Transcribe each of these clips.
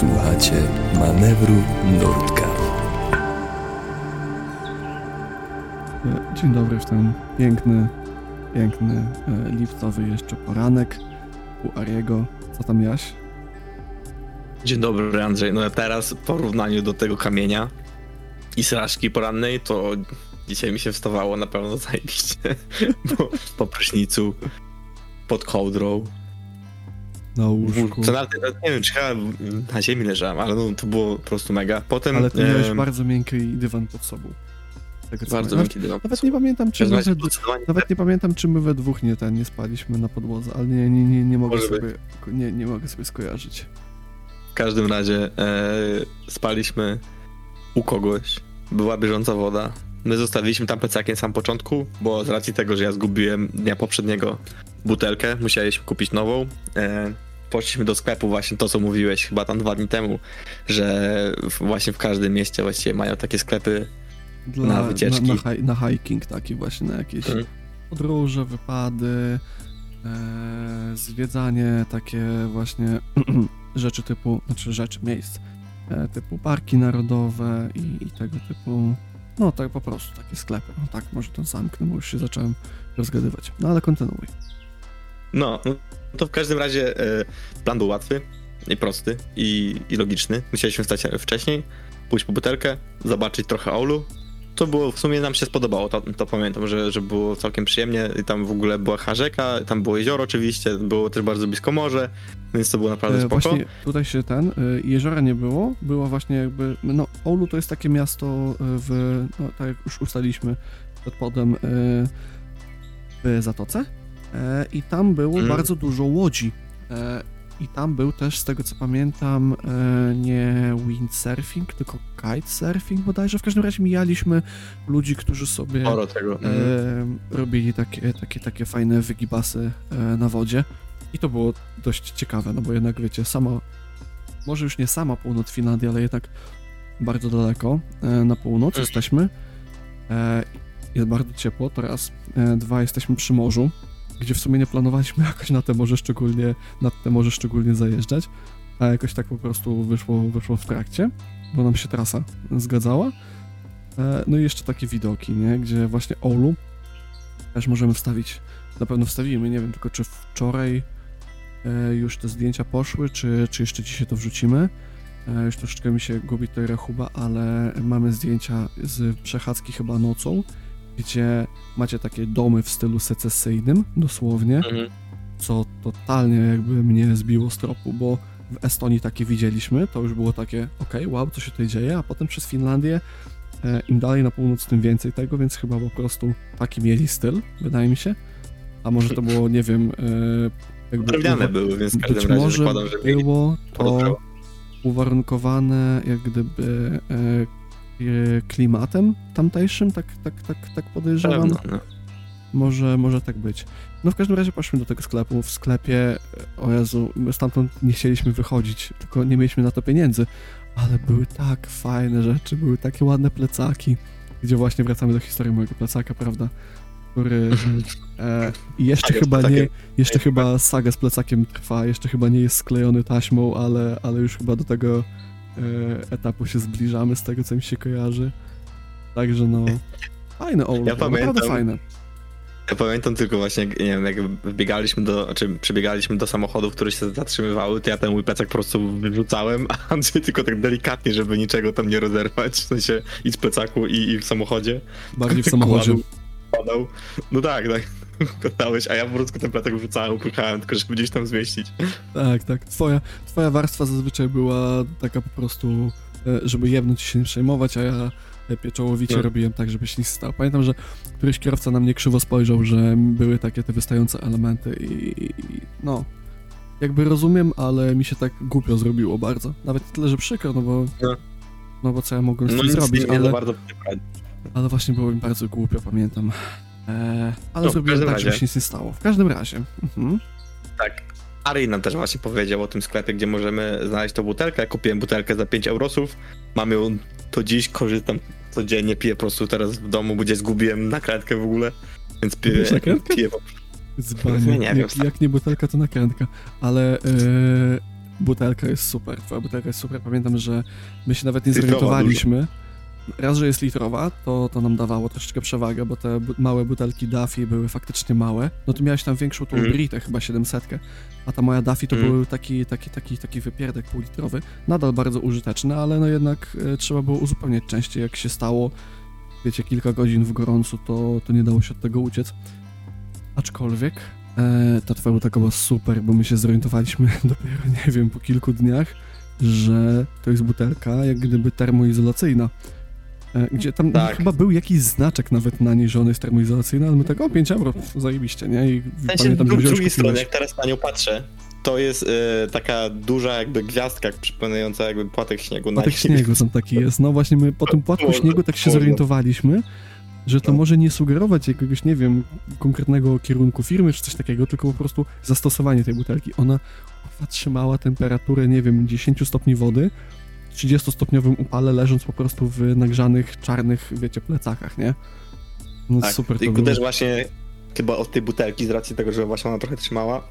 Słuchacie manewru Nurtka. E, Dzień dobry w ten piękny, piękny e, lipcowy jeszcze poranek u Ariego. Co tam Jaś? Dzień dobry Andrzej. No teraz w porównaniu do tego kamienia i sraczki porannej, to dzisiaj mi się wstawało na pewno zajebiście. Bo po prysznicu, pod kołdrą. Na łóżku. Co nawet, nie wiem, czy chyba na ziemi leżałem, ale no, to było po prostu mega. Potem Ale ty miałeś em, bardzo miękki dywan pod sobą. Tego, co bardzo miękki dywan. Nawet nie pamiętam, czy my we, nawet nie pamiętam, czy my we dwóch nie, ten, nie spaliśmy na podłodze, ale nie, nie, nie, nie mogę Może sobie, nie, nie mogę sobie skojarzyć. W każdym razie e, spaliśmy u kogoś, była bieżąca woda. My zostawiliśmy tam plecakiem na samym początku, bo z racji tego, że ja zgubiłem dnia poprzedniego butelkę, musieliśmy kupić nową. E, poszliśmy do sklepu właśnie to, co mówiłeś chyba tam dwa dni temu, że właśnie w każdym mieście właściwie mają takie sklepy. Dla, Na wycieczki. Na, na, hi- na hiking taki właśnie, na jakieś Mhm. podróże, wypady, e, zwiedzanie, takie właśnie rzeczy typu, znaczy rzeczy, miejsc, e, typu parki narodowe i, i tego typu, no tak po prostu, takie sklepy. No tak, może to zamknę, bo już się zacząłem rozgadywać. No ale kontynuuj. No to w każdym razie e, plan był łatwy i prosty i, i logiczny. Musieliśmy wstać wcześniej, pójść po butelkę, zobaczyć trochę Oulu. To było, w sumie nam się spodobało, to, to pamiętam, że, że było całkiem przyjemnie i tam w ogóle była rzeka, tam było jezioro oczywiście, było też bardzo blisko morze, więc to było naprawdę E, spoko. Właśnie tutaj się ten, e, jeziora nie było, było właśnie jakby, no Oulu to jest takie miasto e, w, no tak jak już ustaliliśmy przed podem, w Zatoce i tam było Mm. bardzo dużo łodzi e, i tam był też, z tego co pamiętam, e, nie windsurfing, tylko kitesurfing bodajże, w każdym razie mijaliśmy ludzi, którzy sobie e, robili takie, takie, takie fajne wygibasy e, na wodzie. I to było dość ciekawe, no bo jednak wiecie, sama, może już nie sama północ Finlandii, ale jednak bardzo daleko e, na północ Mhm. jesteśmy. E, jest bardzo ciepło, teraz e, dwa jesteśmy przy morzu, gdzie w sumie nie planowaliśmy jakoś na te morze szczególnie, na te morze szczególnie zajeżdżać, a jakoś tak po prostu wyszło, wyszło w trakcie, bo nam się trasa zgadzała. E, No i jeszcze takie widoki, nie? Gdzie właśnie Oulu też możemy wstawić, na pewno wstawimy, nie wiem tylko czy wczoraj e, już te zdjęcia poszły, czy, czy jeszcze dzisiaj to wrzucimy. E, Już troszeczkę mi się gubi tutaj rachuba, ale mamy zdjęcia z przechadzki chyba nocą, gdzie macie takie domy w stylu secesyjnym, dosłownie, Mhm. co totalnie jakby mnie zbiło z tropu, bo w Estonii takie widzieliśmy, to już było takie, okej, wow, co się tutaj dzieje, a potem przez Finlandię e, im dalej na północ, tym więcej tego, więc chyba po prostu taki mieli styl, wydaje mi się. A może to było, nie wiem, e, jakby Drewniane były, więc w każdym być razie może zakładam, że było to uwarunkowane jak gdyby e, klimatem tamtejszym, tak, tak, tak, tak podejrzewam. Pewno, no. Może, może tak być. No w każdym razie poszliśmy do tego sklepu. W sklepie, o Jezu, my stamtąd nie chcieliśmy wychodzić, tylko nie mieliśmy na to pieniędzy. Ale były tak fajne rzeczy, były takie ładne plecaki, gdzie właśnie wracamy do historii mojego plecaka, prawda? Który e, i jeszcze Saga chyba nie, jeszcze chyba saga z plecakiem trwa, jeszcze chyba nie jest sklejony taśmą, ale, ale już chyba do tego e, etapu się zbliżamy z tego, co mi się kojarzy. Także no, fajne Oulu, Ja naprawdę pamiętam, fajne. Ja pamiętam tylko właśnie, jak, nie wiem, jak wbiegaliśmy do, czy przebiegaliśmy do samochodów, które się zatrzymywały, to ja ten mój plecak po prostu wyrzucałem, a Andrzej tylko tak delikatnie, żeby niczego tam nie rozerwać, w sensie i z plecaku i, i w samochodzie. Bardziej w samochodzie. Kładł, Kładał. No tak, tak. Kładałeś, a ja po prostu ten plecak wrzucałem, upychałem, tylko żeby gdzieś tam zmieścić. Tak, tak. Twoja, twoja warstwa zazwyczaj była taka po prostu, e, żeby jebnąć się nie przejmować, a ja pieczołowicie No. robiłem tak, żeby się nie stało. Pamiętam, że któryś kierowca na mnie krzywo spojrzał, że były takie te wystające elementy i, i no... Jakby rozumiem, ale mi się tak głupio zrobiło bardzo. Nawet tyle, że przykro, no bo... No. No bo co ja mogłem z No tym nic zrobić, ale, ale właśnie było mi bardzo głupio, pamiętam. Ale No, zrobiłem tak, razie. żeby się nic nie stało. W każdym razie. Mhm. Tak. Ari nam też właśnie powiedział o tym sklepie, gdzie możemy znaleźć tą butelkę. Ja kupiłem butelkę za 5 eurosów. Mam ją do dziś, korzystam codziennie, piję po prostu teraz w domu, bo gdzie zgubiłem nakrętkę w ogóle. Więc piję, nakrętkę? piję po Dzbanie. Nie jak, jak nie butelka, to nakrętka. Ale e, butelka jest super, twoja butelka jest super. Pamiętam, że my się nawet nie zorientowaliśmy. Raz, że jest litrowa, to, to nam dawało troszeczkę przewagę, bo te małe butelki Duffy były faktycznie małe. No to miałeś tam większą tą Mhm. Britę, chyba 700, a ta moja Duffy to Mhm. był taki, taki, taki, taki wypierdek półlitrowy. Nadal bardzo użyteczny, ale no jednak e, trzeba było uzupełniać częściej, jak się stało, wiecie, kilka godzin w gorącu, to, to nie dało się od tego uciec. Aczkolwiek e, ta twoja butelka była super, bo my się zorientowaliśmy dopiero, nie wiem, po kilku dniach, że to jest butelka jak gdyby termoizolacyjna. E, Gdzie tam Tak. chyba był jakiś znaczek nawet na niej, że ona jest termoizolacyjna, ale my tak, o 5 euro, zajebiście, nie? I W sensie, pamiętam, z drugiej strony, jak teraz na nią patrzę, to jest e, taka duża jakby gwiazdka przypominająca jakby płatek śniegu na Płatek niej. śniegu tam taki jest. No właśnie my po tym płatku śniegu tak się zorientowaliśmy, że to No. może nie sugerować jakiegoś, nie wiem, konkretnego kierunku firmy czy coś takiego, tylko po prostu zastosowanie tej butelki. Ona kurwa, trzymała temperaturę, nie wiem, 10 stopni wody 30-stopniowym upale, leżąc po prostu w nagrzanych, czarnych, wiecie, plecakach, nie? No Tak, super to tylko było. też właśnie chyba od tej butelki, z racji tego, że właśnie ona trochę trzymała.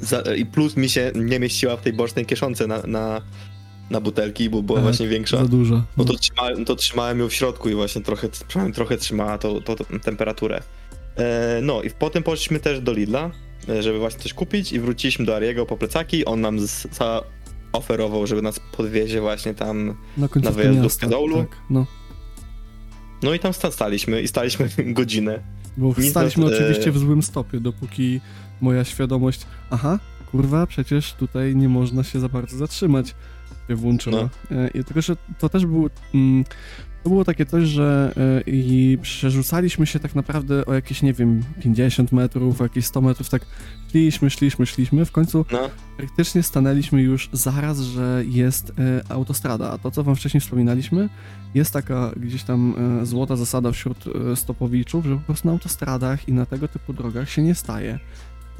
Za, I plus mi się nie mieściła w tej bocznej kieszonce na, na, na butelki, bo była Tak, właśnie większa. Za dużo. No to trzymałem, to trzymałem ją w środku i właśnie trochę, przynajmniej trochę trzymała to temperaturę. E, no i potem poszliśmy też do Lidla, e, żeby właśnie coś kupić i wróciliśmy do Ariego po plecaki. On nam z- zaoferował, żeby nas podwiezie właśnie tam. na na miasta, do Oulu? Tak, no. No i tam sta- staliśmy i staliśmy godzinę. Bo Nic staliśmy nas, oczywiście w złym stopie, dopóki moja świadomość, aha, kurwa, przecież tutaj nie można się za bardzo zatrzymać, się włączyła. E, I tylko, że to też było, mm, to było takie coś, że e, i przerzucaliśmy się tak naprawdę o jakieś, nie wiem, 50 metrów, o jakieś 100 metrów, tak szliśmy, szliśmy, szliśmy, w końcu No, praktycznie stanęliśmy już zaraz, że jest e, autostrada. A to, co wam wcześniej wspominaliśmy, jest taka gdzieś tam e, złota zasada wśród stopowiczów, że po prostu na autostradach i na tego typu drogach się nie staje.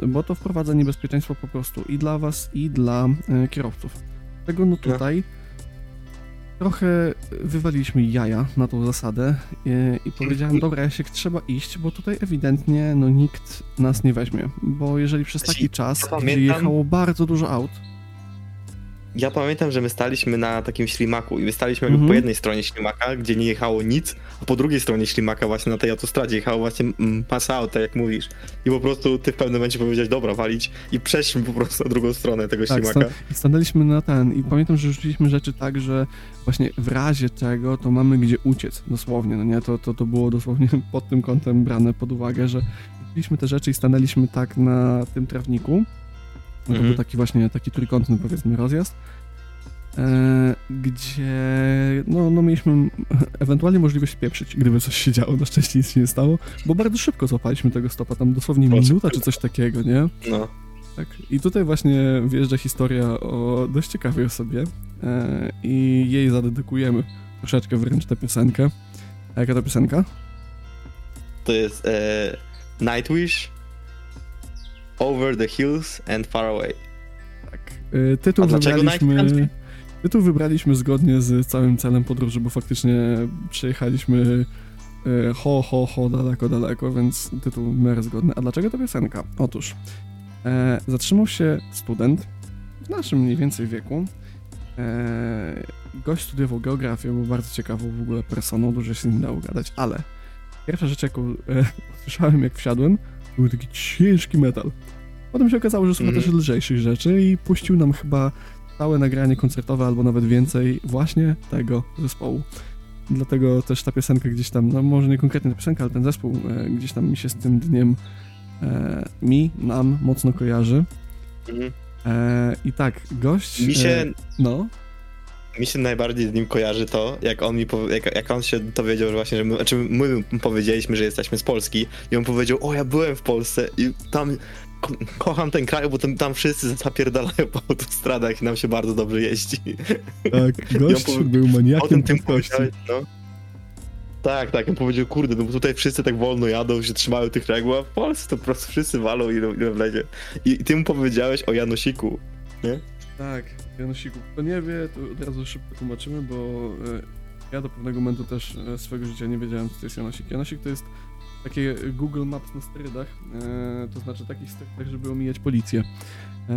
Bo to wprowadza niebezpieczeństwo po prostu i dla was, i dla kierowców. Dlatego no tutaj trochę wywaliliśmy jaja na tą zasadę e, i powiedziałem, dobra, Jasiek, trzeba iść, bo tutaj ewidentnie no nikt nas nie weźmie. Bo jeżeli przez taki czas, ja gdzie jechało bardzo dużo aut, ja pamiętam, że my staliśmy na takim ślimaku i my staliśmy jakby Mhm. po jednej stronie ślimaka, gdzie nie jechało nic, a po drugiej stronie ślimaka właśnie na tej autostradzie jechało właśnie mm, masa aut, tak jak mówisz. I po prostu ty w pewnym momencie powiedziałeś, dobra, walić i przeszliśmy po prostu na drugą stronę tego Tak, ślimaka. sta- stanęliśmy na ten i pamiętam, że rzuciliśmy rzeczy tak, że właśnie w razie czego to mamy gdzie uciec, dosłownie, no nie, to, to, to było dosłownie pod tym kątem brane pod uwagę, że rzuciliśmy te rzeczy i stanęliśmy tak na tym trawniku, no to Mhm. był taki właśnie, taki trójkątny powiedzmy rozjazd, e, gdzie no, no mieliśmy ewentualnie możliwość pieprzyć, gdyby coś się działo, na szczęście nic się nie stało, bo bardzo szybko złapaliśmy tego stopa, tam dosłownie minuta czy coś takiego, nie? No. Tak. I tutaj właśnie wjeżdża historia o dość ciekawej osobie e, i jej zadedykujemy troszeczkę wręcz tę piosenkę. A jaka to piosenka? To jest e, Nightwish, Over the Hills and Far Away. Tak. E, tytuł A wybraliśmy... Tytuł wybraliśmy zgodnie z całym celem podróży, bo faktycznie przejechaliśmy e, ho, ho, ho, daleko, daleko, więc tytuł miarę zgodny. A dlaczego ta piosenka? Otóż e, zatrzymał się student w naszym mniej więcej wieku. E, gość studiował geografię, był bardzo ciekawą w ogóle personą, dużo się z nim dało gadać, ale pierwsza rzecz, jaką e, usłyszałem jak wsiadłem, był taki ciężki metal. Potem się okazało, że słucha Mhm. też lżejszych rzeczy i puścił nam chyba całe nagranie koncertowe albo nawet więcej właśnie tego zespołu. Dlatego też ta piosenka gdzieś tam, no może nie konkretnie ta piosenka, ale ten zespół e, gdzieś tam mi się z tym dniem e, mi, nam mocno kojarzy. Mhm. E, I tak, gość... Mi się, E, no, mi się najbardziej z nim kojarzy to, jak on mi powie, jak, jak on się dowiedział, że właśnie, że my, znaczy my powiedzieliśmy, że jesteśmy z Polski i on powiedział, o ja byłem w Polsce i tam ko kocham ten kraj, bo tam, tam wszyscy zapierdalają po autostradach i nam się bardzo dobrze jeździ. tak, powie- był O maniakiem tym no. Tak, tak, on powiedział, kurde, no bo tutaj wszyscy tak wolno jadą, się trzymają tych reguł, a w Polsce to po prostu wszyscy walą ile, ile wlezie. I, I ty mu powiedziałeś o Janosiku, nie? Tak, Janusiku, kto nie wie, to od razu szybko tłumaczymy, bo e, ja do pewnego momentu też e, swojego życia nie wiedziałem, co to jest Janosik. Janosik to jest takie Google Maps na sterydach, e, to znaczy takich sterydach, żeby omijać policję.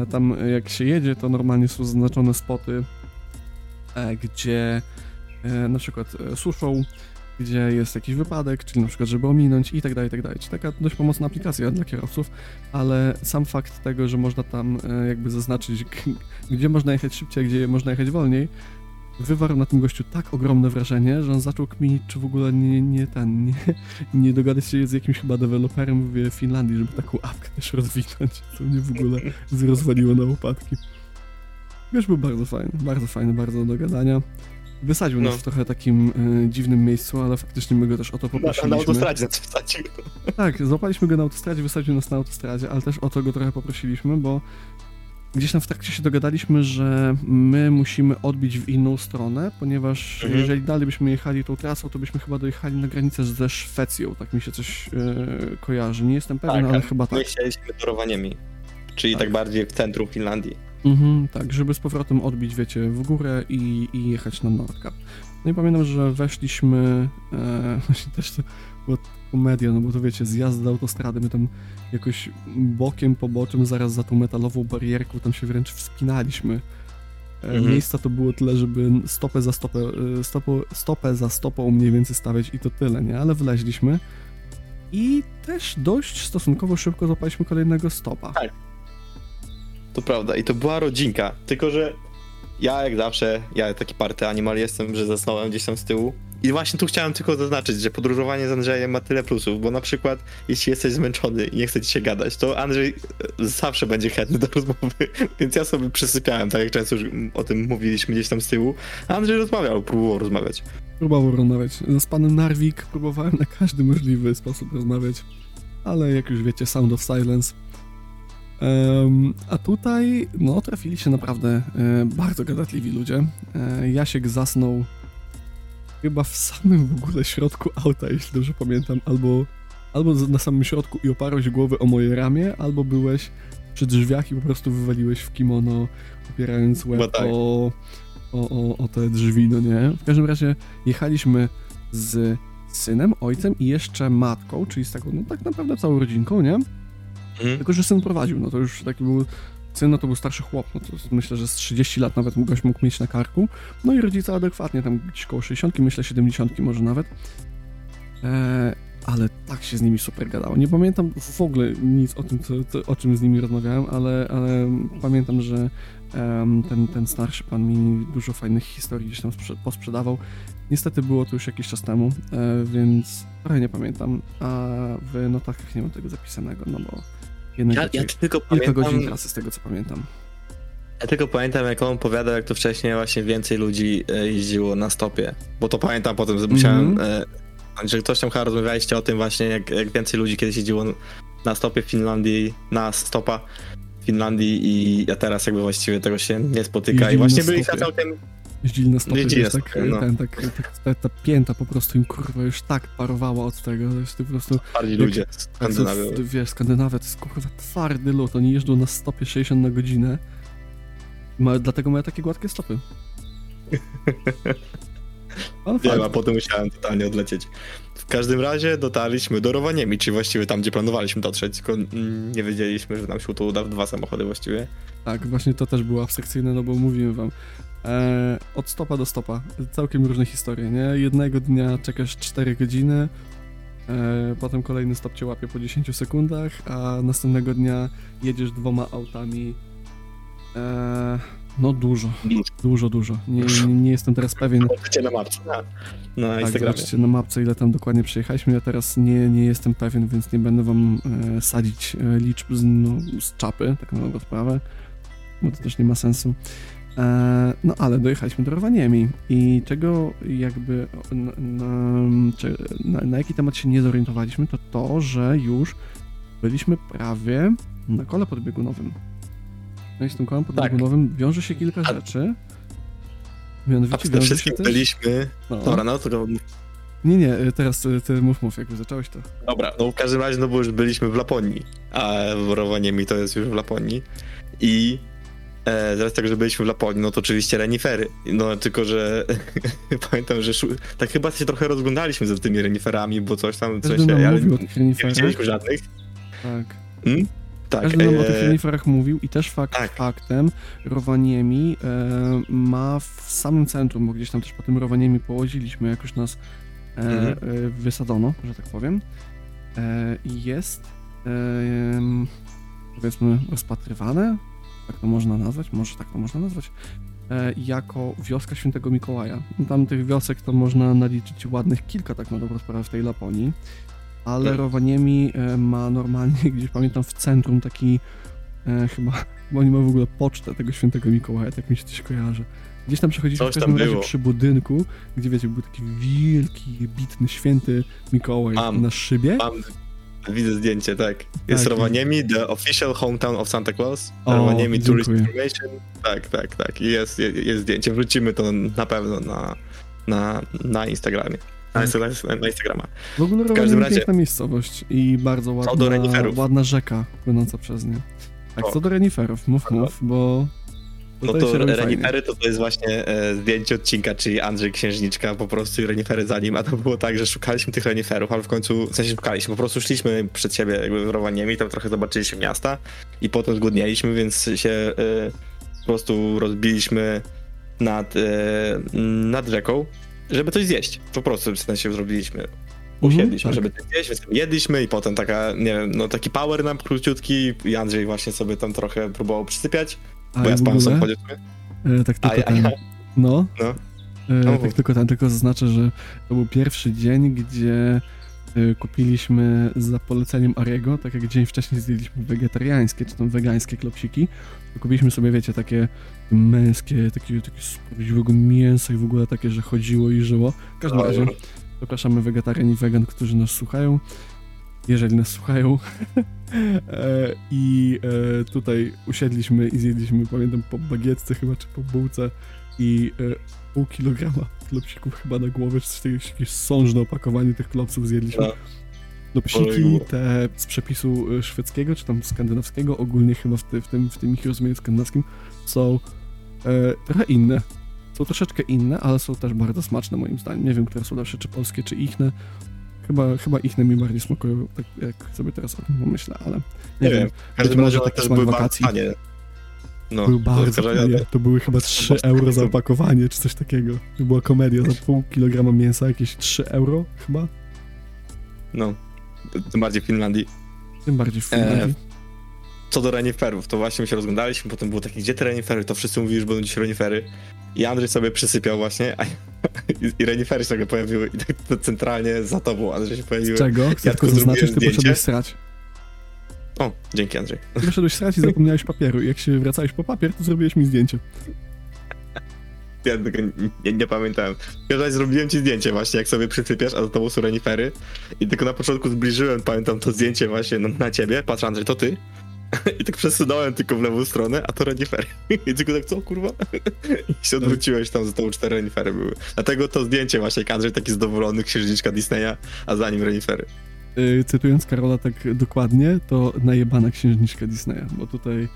Tam jak się jedzie, to normalnie są zaznaczone spoty, gdzie na przykład suszą, gdzie jest jakiś wypadek, czyli na przykład, żeby ominąć i tak dalej, i tak dalej. Czyli taka dość pomocna aplikacja dla kierowców, ale sam fakt tego, że można tam e, jakby zaznaczyć, gdzie można jechać szybciej, gdzie można jechać wolniej, wywarł na tym gościu tak ogromne wrażenie, że on zaczął kminić, czy w ogóle nie, nie ten, nie, nie dogadać się z jakimś chyba deweloperem w Finlandii, żeby taką apkę też rozwinąć, co mnie w ogóle zrozwaliło na łopatki. Wiesz, był bardzo fajny, bardzo fajny, bardzo do gadania. Wysadził No. nas w trochę takim e, dziwnym miejscu, ale faktycznie my go też o to Na, poprosiliśmy. na autostradzie nas wsadził. Tak, złapaliśmy go na autostradzie, wysadził nas na autostradzie, ale też o to go trochę poprosiliśmy, bo gdzieś tam w trakcie się dogadaliśmy, że my musimy odbić w inną stronę, ponieważ Mhm. jeżeli dalej byśmy jechali tą trasą, to byśmy chyba dojechali na granicę ze Szwecją, tak mi się coś e, kojarzy. Nie jestem pewien, ale chyba tak. My chcieliśmy torowaniami. Czyli Tak. tak. bardziej w centrum Finlandii. Mhm, tak, żeby z powrotem odbić, wiecie, w górę i, i jechać na Nordkap. No i pamiętam, że weszliśmy, e, właśnie też to była komedia, no bo to wiecie, zjazd z autostrady, my tam jakoś bokiem, poboczem, zaraz za tą metalową barierką, tam się wręcz wspinaliśmy. E, Mhm. Miejsca to było tyle, żeby stopę za stopę, e, stopo, stopę za stopą mniej więcej stawiać i to tyle, nie? Ale wleźliśmy i też dość stosunkowo szybko złapaliśmy kolejnego stopa. To prawda, i to była rodzinka. Tylko, że ja jak zawsze, ja taki party animal jestem, że zasnąłem gdzieś tam z tyłu. I właśnie tu chciałem tylko zaznaczyć, że podróżowanie z Andrzejem ma tyle plusów, bo na przykład jeśli jesteś zmęczony i nie chce ci się gadać, to Andrzej e, zawsze będzie chętny do rozmowy, więc ja sobie przysypiałem, tak jak często już o tym mówiliśmy gdzieś tam z tyłu, Andrzej rozmawiał, próbował rozmawiać. Próbował rozmawiać. Z panem Narwik próbowałem na każdy możliwy sposób rozmawiać, ale jak już wiecie, Sound of Silence. A tutaj, no, trafili się naprawdę e, bardzo gadatliwi ludzie. E, Jasiek zasnął chyba w samym w ogóle środku auta, jeśli dobrze pamiętam, albo, albo na samym środku i oparłeś głowę o moje ramię, albo byłeś przy drzwiach i po prostu wywaliłeś w kimono, opierając łeb tak. o, o, o, o te drzwi, no nie? W każdym razie jechaliśmy z synem, ojcem i jeszcze matką, czyli z taką, no tak naprawdę całą rodzinką, nie? Mhm. Tylko, że syn prowadził, no to już taki był, syn no to był starszy chłop, no to myślę, że z 30 lat nawet gość mógł mieć na karku, no i rodzice adekwatnie, tam gdzieś koło 60, myślę 70 może nawet, e, ale tak się z nimi super gadało. Nie pamiętam w ogóle nic o tym, co, o czym z nimi rozmawiałem, ale, ale pamiętam, że em, ten, ten starszy pan mi dużo fajnych historii gdzieś tam sprze- posprzedawał. Niestety było to już jakiś czas temu, e, więc trochę nie pamiętam, a w notatkach nie mam tego zapisanego, no bo jednak Ja, ja tylko kilka godzin pamiętam, trasy z tego co pamiętam. ja tylko pamiętam, jak on opowiadał, jak to wcześniej właśnie więcej ludzi e, jeździło na stopie, bo to pamiętam potem, że musiałem, Mhm. e, że ktoś tam chyba rozmawialiście o tym właśnie, jak, jak więcej ludzi kiedyś jeździło na stopie w Finlandii, na stopa w Finlandii i ja teraz jakby właściwie tego się nie spotyka Jeździli i właśnie na byli stopie. całkiem Jeździli na stopy, wiesz, tak, no. ten, tak, tak ta, ta pięta po prostu im kurwa już tak parowała od tego, jest po prostu, Jak- ludzie w- wiesz, Skandynawia to jest kurwa twardy lód, oni jeżdżą na stopie 60 na godzinę, ma, dlatego mają takie gładkie stopy. Wiem, a potem musiałem totalnie odlecieć. W każdym razie dotarliśmy do Rowaniemi, czyli właściwie tam, gdzie planowaliśmy dotrzeć, tylko mm, nie wiedzieliśmy, że nam się to uda w dwa samochody właściwie. Tak, właśnie to też było abstrakcyjne, no bo mówiłem wam. E, od stopa do stopa. Całkiem różne historie, nie? Jednego dnia czekasz 4 godziny, e, potem kolejny stop cię łapie po 10 sekundach, a następnego dnia jedziesz dwoma autami. E, no dużo, Dużo. dużo. Nie, nie, nie jestem teraz pewien. Zobaczycie na mapce, na, na Tak, zobaczcie na mapce, ile tam dokładnie przejechaliśmy. Ja teraz nie, nie jestem pewien, więc nie będę wam e, sadzić e, liczb z, no, z czapy, tak na dobrą sprawę, bo to też nie ma sensu. E, no ale dojechaliśmy do Rowaniemi i czego jakby na, na, na, na jaki temat się nie zorientowaliśmy, to to, że już byliśmy prawie na kole podbiegunowym. No i z tym kołem podbiegunowym wiąże się kilka A- rzeczy. A Mianowicie przede wiąże się wszystkim też... byliśmy... No. Dobra, no to... Nie, nie, y, teraz y, ty mów, mów, jak już zacząłeś to. Dobra, no w każdym razie, no bo już byliśmy w Laponii, a w Rowaniemi to jest już w Laponii. I E, z racji tego, że byliśmy w Laponii, no to oczywiście renifery. No tylko, że pamiętam, że szu- tak chyba się trochę rozglądaliśmy za tymi reniferami, bo coś tam, coś, nam ale nie reniferach. widzieliśmy żadnych. Tak. Hmm? Tak, Każdy nam o e, tych reniferach mówił i też fakt tak. faktem Rowaniemi e, ma w samym centrum, bo gdzieś tam też po tym Rowaniemi połodziliśmy, jak już nas e, Mhm. e, wysadzono, że tak powiem. E, jest powiedzmy rozpatrywane, tak to można nazwać, może tak to można nazwać, e, jako wioska świętego Mikołaja. Tam tych wiosek to można naliczyć ładnych kilka tak na dobrą sprawę w tej Laponii, ale Mhm. Rowaniemi e, ma normalnie, gdzieś pamiętam w centrum taki e, chyba, bo oni mają w ogóle pocztę tego świętego Mikołaja, tak mi się coś kojarzy. Gdzieś tam przechodziliśmy Coś w każdym razie było. przy budynku, gdzie wiecie, był taki wielki, bitny, święty Mikołaj Mam. na szybie. Mam, widzę zdjęcie, tak. Jest Tak. Rowaniemi, the official hometown of Santa Claus. O, Rowaniemi Tourist. Information. Tak, tak, tak. I jest, jest, jest zdjęcie. Wrócimy to na pewno na, na, na Instagramie. Na, na Instagrama. W ogóle każdym Rowaniemi razie- piękna miejscowość i bardzo ładna, ładna rzeka płynąca przez nie. Tak, O. co do reniferów, mów, mów, bo No to renifery to, to jest właśnie e, zdjęcie odcinka, czyli Andrzej Księżniczka po prostu i renifery za nim, a to było tak, że szukaliśmy tych reniferów, ale w końcu, w sensie szukaliśmy, po prostu szliśmy przed siebie jakby w Rowaniemi, tam trochę zobaczyliśmy miasta i potem zgłodnieliśmy, więc się e, po prostu rozbiliśmy nad, e, nad rzeką, żeby coś zjeść. Po prostu w sensie zrobiliśmy. Usiedliśmy, tak. żeby coś zjeść, więc jedliśmy i potem taka, nie wiem, no taki power nam króciutki i Andrzej właśnie sobie tam trochę próbował przysypiać, A bo ja ogóle, samochodzie w sumie. e, tak tylko a, ten, ja, no, No. E, No tak tylko ten, tylko zaznaczę, że to był pierwszy dzień, gdzie kupiliśmy za poleceniem Ariego, tak jak dzień wcześniej zjedliśmy wegetariańskie, czy tam wegańskie klopsiki, to kupiliśmy sobie, wiecie, takie męskie, takie, takie z prawdziwego mięsa i w ogóle takie, że chodziło i żyło. W każdym razie zapraszamy wegetarian i wegan, którzy nas słuchają, jeżeli nas słuchają. E, I e, tutaj usiedliśmy i zjedliśmy, pamiętam, po bagietce chyba, czy po bułce i e, pół kilograma klopsików chyba na głowę, czy coś jakieś sążne opakowanie tych klopsów zjedliśmy. No. Klopsiki te z przepisu szwedzkiego, czy tam skandynawskiego, ogólnie chyba w, ty, w, tym, w tym ich rozumieniu skandynawskim, są e, trochę inne. Są troszeczkę inne, ale są też bardzo smaczne moim zdaniem. Nie wiem, które są lepsze, czy polskie, czy ichne. Chyba, chyba ichne mi bardziej smakują, tak jak sobie teraz o tym pomyślę, ale nie, Nie wiem. W każdym razie taki też były wakacji. tanie. No, Był to bardzo tanie. To były chyba 3 euro za opakowanie, czy coś takiego. To była komedia za pół kilograma mięsa, jakieś 3 euro chyba. No, tym bardziej w Finlandii. Tym bardziej w E, Finlandii. Co do reniferów, to właśnie my się rozglądaliśmy, potem było takie, gdzie te renifery? To wszyscy mówili, że będą dziś renifery. I Andrzej sobie przysypiał właśnie, a, i, i renifery się nagle pojawiły i tak centralnie za tobą Andrzej się pojawiły. Z czego? Chcę ja tylko zaznaczyć, ty poszedłeś srać. O, dzięki Andrzej. Ty poszedłeś srać i zapomniałeś papieru. I jak się wracałeś po papier, to zrobiłeś mi zdjęcie. Ja tego nie, nie pamiętałem. Razie zrobiłem ci zdjęcie właśnie, jak sobie przysypiasz, a za tobą są renifery. I tylko na początku zbliżyłem, pamiętam to zdjęcie właśnie na, na ciebie. Patrz Andrzej, to ty? I tak przesunąłem tylko w lewą stronę, a to renifery. I tylko tak, co kurwa? I się odwróciłeś, tam za tobą cztery renifery były. Dlatego to zdjęcie właśnie, jak Andrzej taki zadowolony, księżniczka Disneya, a za nim renifery. Yy, cytując Karola tak dokładnie, to najebana księżniczka Disneya, bo tutaj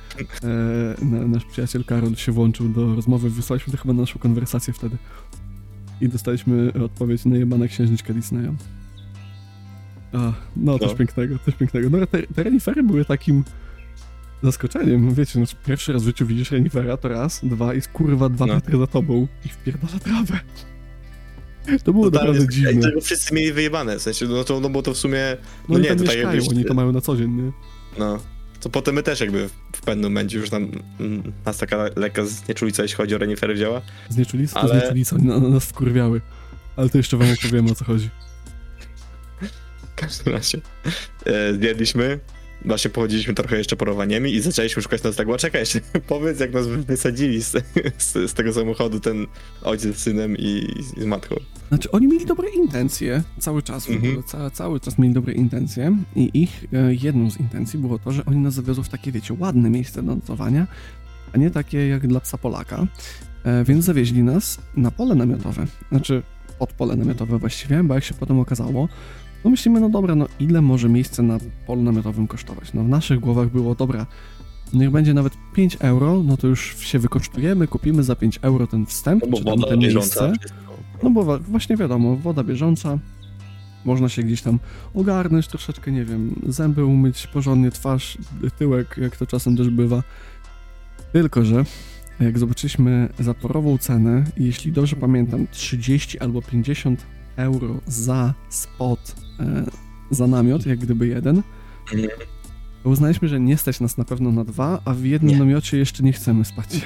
e, na, nasz przyjaciel Karol się włączył do rozmowy, wysłaliśmy to chyba na naszą konwersację wtedy i dostaliśmy odpowiedź najebana księżniczka Disneya. A, no, coś No. pięknego, coś pięknego. No, te, te renifery były takim zaskoczeniem, wiecie, no, pierwszy raz w życiu widzisz renifera, to raz, dwa, jest kurwa dwa No. metry za tobą i wpierdala trawę. To było Totalnie naprawdę z- dziwne. Tego wszyscy mieli wyjebane, w sensie, no to, no bo to w sumie, No, no nie, tam to mieszkają, jakbyś- oni to mają na co dzień, nie? no. To potem my też jakby w pewnym momencie już tam mm, nas taka lekka znieczulica, jeśli chodzi o renifery wzięła. Znieczulicy to Ale- znieczulicy, oni na, na nas wkurwiały. Ale to jeszcze wam opowiemy o co chodzi. W każdym razie e, zjedliśmy, właśnie pochodziliśmy trochę jeszcze porowaniami i zaczęliśmy szukać nocległa. Czekaj jeszcze, powiedz jak nas wysadzili z, z, z tego samochodu ten ojciec z synem i, i z matką. Znaczy, oni mieli dobre intencje cały czas Mhm. ogóle, ca, cały czas mieli dobre intencje i ich e, jedną z intencji było to, że oni nas zawiozą w takie, wiecie, ładne miejsce do nocowania, a nie takie jak dla psa Polaka. E, więc zawieźli nas na pole namiotowe. Znaczy, pod pole namiotowe właściwie, bo jak się potem okazało, no myślimy, no dobra, no ile może miejsce na polu namiotowym kosztować? No w naszych głowach było, dobra, niech będzie nawet 5 euro, no to już się wykosztujemy, kupimy za 5 euro ten wstęp, No bo czy tam woda te bieżąca. miejsce. No bo właśnie wiadomo, woda bieżąca, można się gdzieś tam ogarnąć troszeczkę, nie wiem, zęby umyć, porządnie twarz, tyłek, jak to czasem też bywa. Tylko, że jak zobaczyliśmy zaporową cenę, jeśli dobrze pamiętam, 30 albo 50 euro za spot, e, za namiot, jak gdyby jeden, Mhm. to uznaliśmy, że nie stać nas na pewno na dwa, a w jednym Nie. namiocie jeszcze nie chcemy spać.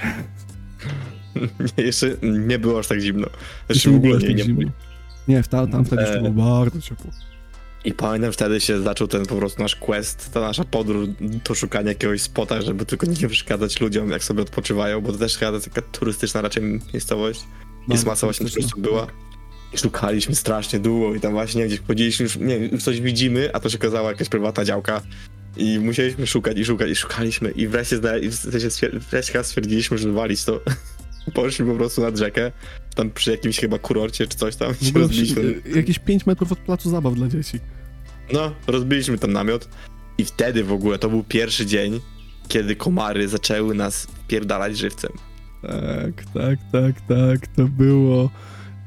Nie, jeszcze nie było aż tak zimno. Znaczy w ogóle nie, tak nie zimno. było. Nie, w ta, tam wtedy E. było bardzo ciepło. I pamiętam wtedy się zaczął ten po prostu nasz quest, ta nasza podróż do szukania jakiegoś spota, żeby tylko nie przeszkadzać ludziom, jak sobie odpoczywają, bo to też chyba taka turystyczna raczej miejscowość. I Bardzo masa właśnie turystyczna. turystów była. I szukaliśmy strasznie długo i tam właśnie gdzieś chodziliśmy, już, nie już coś widzimy, a to się okazała jakaś prywatna działka. I musieliśmy szukać i szukać i szukaliśmy i wreszcie, zna- i wreszcie stwierdziliśmy, że wywalić to. Poszliśmy po prostu nad rzekę, tam przy jakimś chyba kurorcie czy coś tam. Się rozbiliśmy. przy- jakieś 5 metrów od placu zabaw dla dzieci. No, rozbiliśmy tam namiot i wtedy w ogóle to był pierwszy dzień, kiedy komary zaczęły nas pierdalać żywcem. Tak, tak, tak, tak, to było.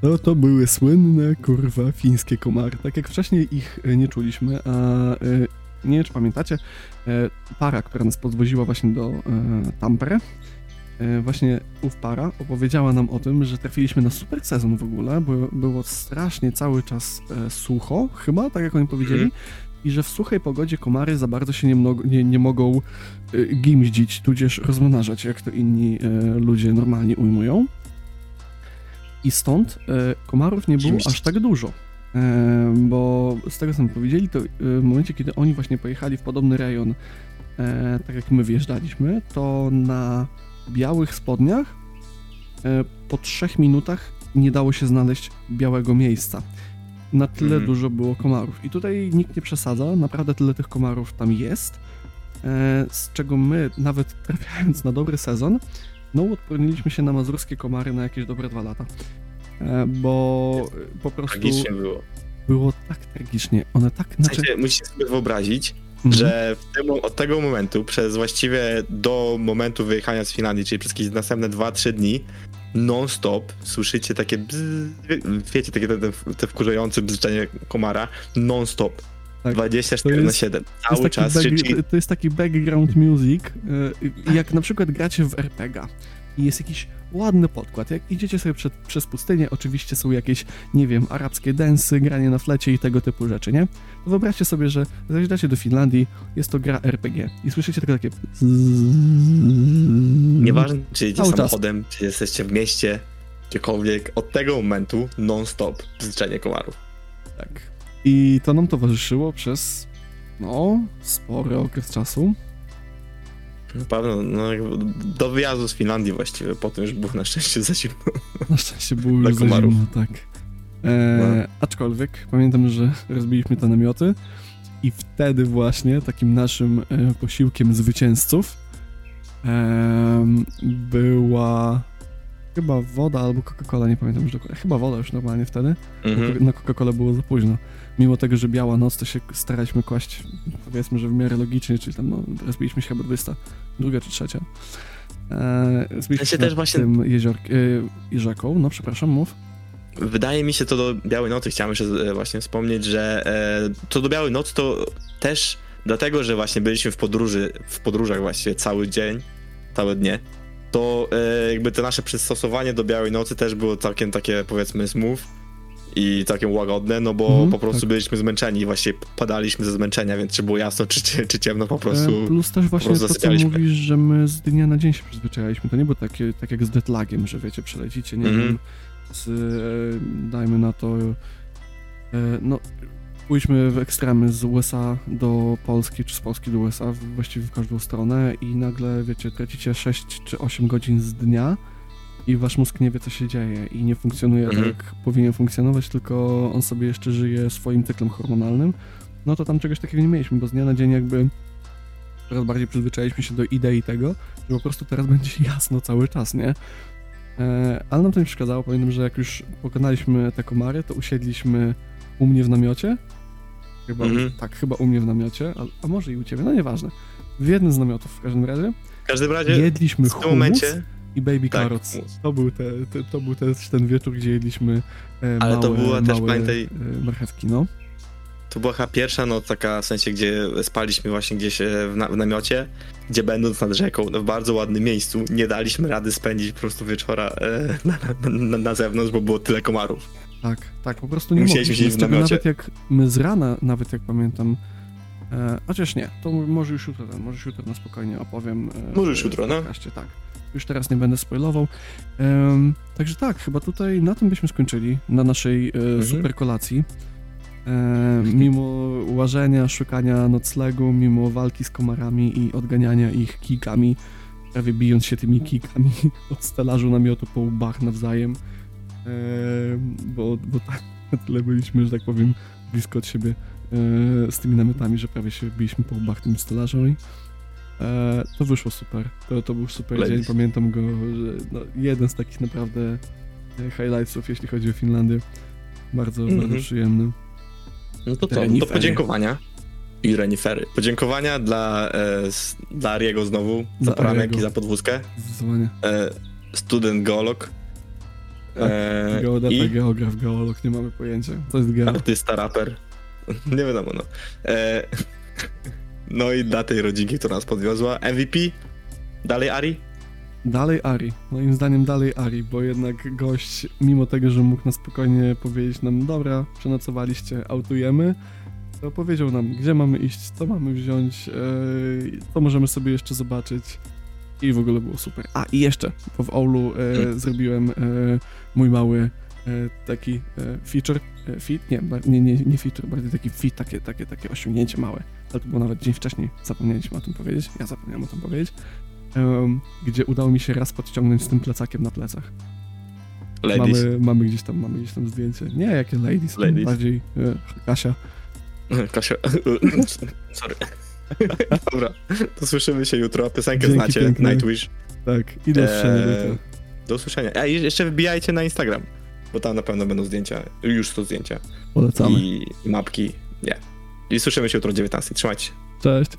No to były słynne, kurwa, fińskie komary. Tak jak wcześniej ich e, nie czuliśmy, a e, nie wiem, czy pamiętacie, e, para, która nas podwoziła właśnie do Tampere, właśnie ów para opowiedziała nam o tym, że trafiliśmy na super sezon w ogóle, bo było strasznie cały czas sucho, chyba, tak jak oni powiedzieli, i że w suchej pogodzie komary za bardzo się nie, nie, nie mogą gimździć, tudzież rozmnażać, jak to inni ludzie normalnie ujmują. I stąd y, komarów nie było aż tak dużo. E, bo z tego co mi powiedzieli, to y, w momencie, kiedy oni właśnie pojechali w podobny rejon, e, tak jak my wjeżdżaliśmy, to na białych spodniach e, po trzech minutach nie dało się znaleźć białego miejsca. Na tyle Mhm. dużo było komarów. I tutaj nikt nie przesadza, naprawdę tyle tych komarów tam jest, e, z czego my, nawet trafiając na dobry sezon, no odporniliśmy się na mazurskie komary na jakieś dobre dwa lata. E, bo po prostu Tragicznie było. było tak tragicznie. One tak, znaczy... sensie, musicie sobie wyobrazić, Mhm. że tym, od tego momentu, przez właściwie do momentu wyjechania z Finlandii, czyli przez jakieś następne 2-3 dni, non-stop słyszycie takie bzz, wie- wiecie, takie te, te, te wkurzające bzyczenie komara, non-stop. Tak. 24 To na jest- 7. To Cały jest, czas back, czyli to- jest taki background music, y, jak na przykład gracie w RPG i jest jakiś ładny podkład. Jak idziecie sobie przed, przez pustynię, oczywiście są jakieś, nie wiem, arabskie densy, granie na flecie i tego typu rzeczy, nie? To wyobraźcie sobie, że zajeżdżacie do Finlandii, jest to gra RPG i słyszycie tylko takie... Nieważne, czy jedziecie Cały czas. samochodem, czy jesteście w mieście, gdziekolwiek, od tego momentu non-stop bzyczenie komarów. Tak. I to nam towarzyszyło przez, no, spory okres czasu. Pewno, no, do wyjazdu z Finlandii właściwie, potem już było na szczęście za zimno. Na szczęście było już za zimno, tak. E, No. Aczkolwiek pamiętam, że rozbiliśmy te namioty i wtedy właśnie takim naszym e, posiłkiem zwycięzców em, była chyba woda albo Coca-Cola, nie pamiętam już dokładnie. Chyba woda już normalnie wtedy. Mhm. Na Coca-Colę było za późno. Mimo tego, że biała noc, to się staraliśmy kłaść, powiedzmy, że w miarę logicznie, czyli tam, no, rozbiliśmy się chyba 20, druga czy trzecia. E, zbiliśmy się też właśnie- tym jezior, e, jeżaką, no przepraszam, mów. Wydaje mi się to do Białej Nocy, chciałem jeszcze właśnie wspomnieć, że e, to do Białej Nocy to też dlatego, że właśnie byliśmy w podróży, w podróżach właściwie cały dzień, całe dnie, to e, jakby to nasze przystosowanie do Białej Nocy też było całkiem takie powiedzmy smooth i całkiem łagodne, no bo Mhm, po prostu tak. byliśmy zmęczeni i właściwie padaliśmy ze zmęczenia, więc czy było jasno, czy, czy, czy ciemno po prostu. E, plus też właśnie to, co mówisz, że my z dnia na dzień się przyzwyczailiśmy. To nie było takie, tak jak z jetlagiem, że wiecie, przelecicie, nie Mhm. wiem, z, e, dajmy na to, e, no, pójdźmy w ekstremy z USA do Polski, czy z Polski do USA, właściwie w każdą stronę i nagle, wiecie, tracicie 6 czy 8 godzin z dnia i wasz mózg nie wie, co się dzieje i nie funkcjonuje tak, Mhm. jak powinien funkcjonować, tylko on sobie jeszcze żyje swoim cyklem hormonalnym. No to tam czegoś takiego nie mieliśmy, bo z dnia na dzień jakby coraz bardziej przyzwyczailiśmy się do idei tego, że po prostu teraz będzie jasno cały czas, nie? E, ale nam to nie przeszkadzało. Pamiętam, że jak już pokonaliśmy te komary, to usiedliśmy u mnie w namiocie. Chyba, Mhm. Tak, chyba u mnie w namiocie, a, a może i u ciebie, no nieważne. w jednym z namiotów w każdym razie. W każdym razie, Jedliśmy w tym momencie, i baby Tak, carrots. To był, te, te, to był też ten wieczór, gdzie jedliśmy e, Ale małe, to była też, pamiętaj- e, marchewki, no. to była chyba pierwsza noc taka, w sensie, gdzie spaliśmy właśnie gdzieś e, w, na, w namiocie, gdzie będąc nad rzeką, w bardzo ładnym miejscu, nie daliśmy rady spędzić po prostu wieczora e, na, na, na zewnątrz, bo było tyle komarów. Tak, tak, po prostu nie Musieliśmy mogliśmy. namiocie. nawet jak my z rana, nawet jak pamiętam, e, chociaż nie, to może już jutro, ten, może już jutro na spokojnie opowiem. E, Może już jutro, no. tak. Już teraz nie będę spoilował. Em, także tak, chyba tutaj na tym byśmy skończyli, na naszej e, Mhm. super kolacji. E, mimo łażenia, szukania noclegu, mimo walki z komarami i odganiania ich kikami, prawie bijąc się tymi kikami od stelażu namiotu po łbach nawzajem, e, bo, bo tak na tyle byliśmy, że tak powiem, blisko od siebie e, z tymi namiotami, że prawie się biliśmy po łbach tymi stelażami. E, to wyszło super. To, to był super Ladies. dzień. Pamiętam go, że no, jeden z takich naprawdę e, highlightsów, jeśli chodzi o Finlandię. Bardzo, Mhm. bardzo przyjemny. No to co, to podziękowania. I renifery. Podziękowania dla, e, s, dla Ariego znowu, za poranek i za podwózkę. Zdecydowanie. E, student geolog. E, Geodeta, I geograf, geolog, nie mamy pojęcia. To jest geo. artysta, raper. Nie wiadomo, no. E, no i dla tej rodzinki, która nas podwiozła. MVP. Dalej Ari. Dalej Ari. Moim zdaniem dalej Ari, bo jednak gość, mimo tego, że mógł na spokojnie powiedzieć nam, dobra, przenocowaliście, autujemy, to powiedział nam, gdzie mamy iść, co mamy wziąć, yy, co możemy sobie jeszcze zobaczyć. I w ogóle było super. A i jeszcze, bo w Oulu e, Mm. zrobiłem e, mój mały e, taki e, feature, e, fit, nie, nie, nie, nie feature, bardziej taki fit, takie, takie, takie osiągnięcie małe. Ale to było nawet dzień wcześniej, zapomnieliśmy o tym powiedzieć, ja zapomniałem o tym powiedzieć gdzie udało mi się raz podciągnąć z tym plecakiem na plecach. Ladies. Mamy, mamy gdzieś tam, mamy gdzieś tam zdjęcie. Nie, jakie ladies, Ladies. bardziej e, Kasia. Kasia. Sorry. Dobra, to słyszymy się jutro. Piosenkę Dzięki znacie. piękne. Nightwish. Tak, i do usłyszenia Eee. Do usłyszenia. A jeszcze wbijajcie na Instagram, bo tam na pewno będą zdjęcia. Już są zdjęcia. Polecamy. I, i mapki. Nie. I słyszymy się jutro o 19. Trzymajcie się. Cześć.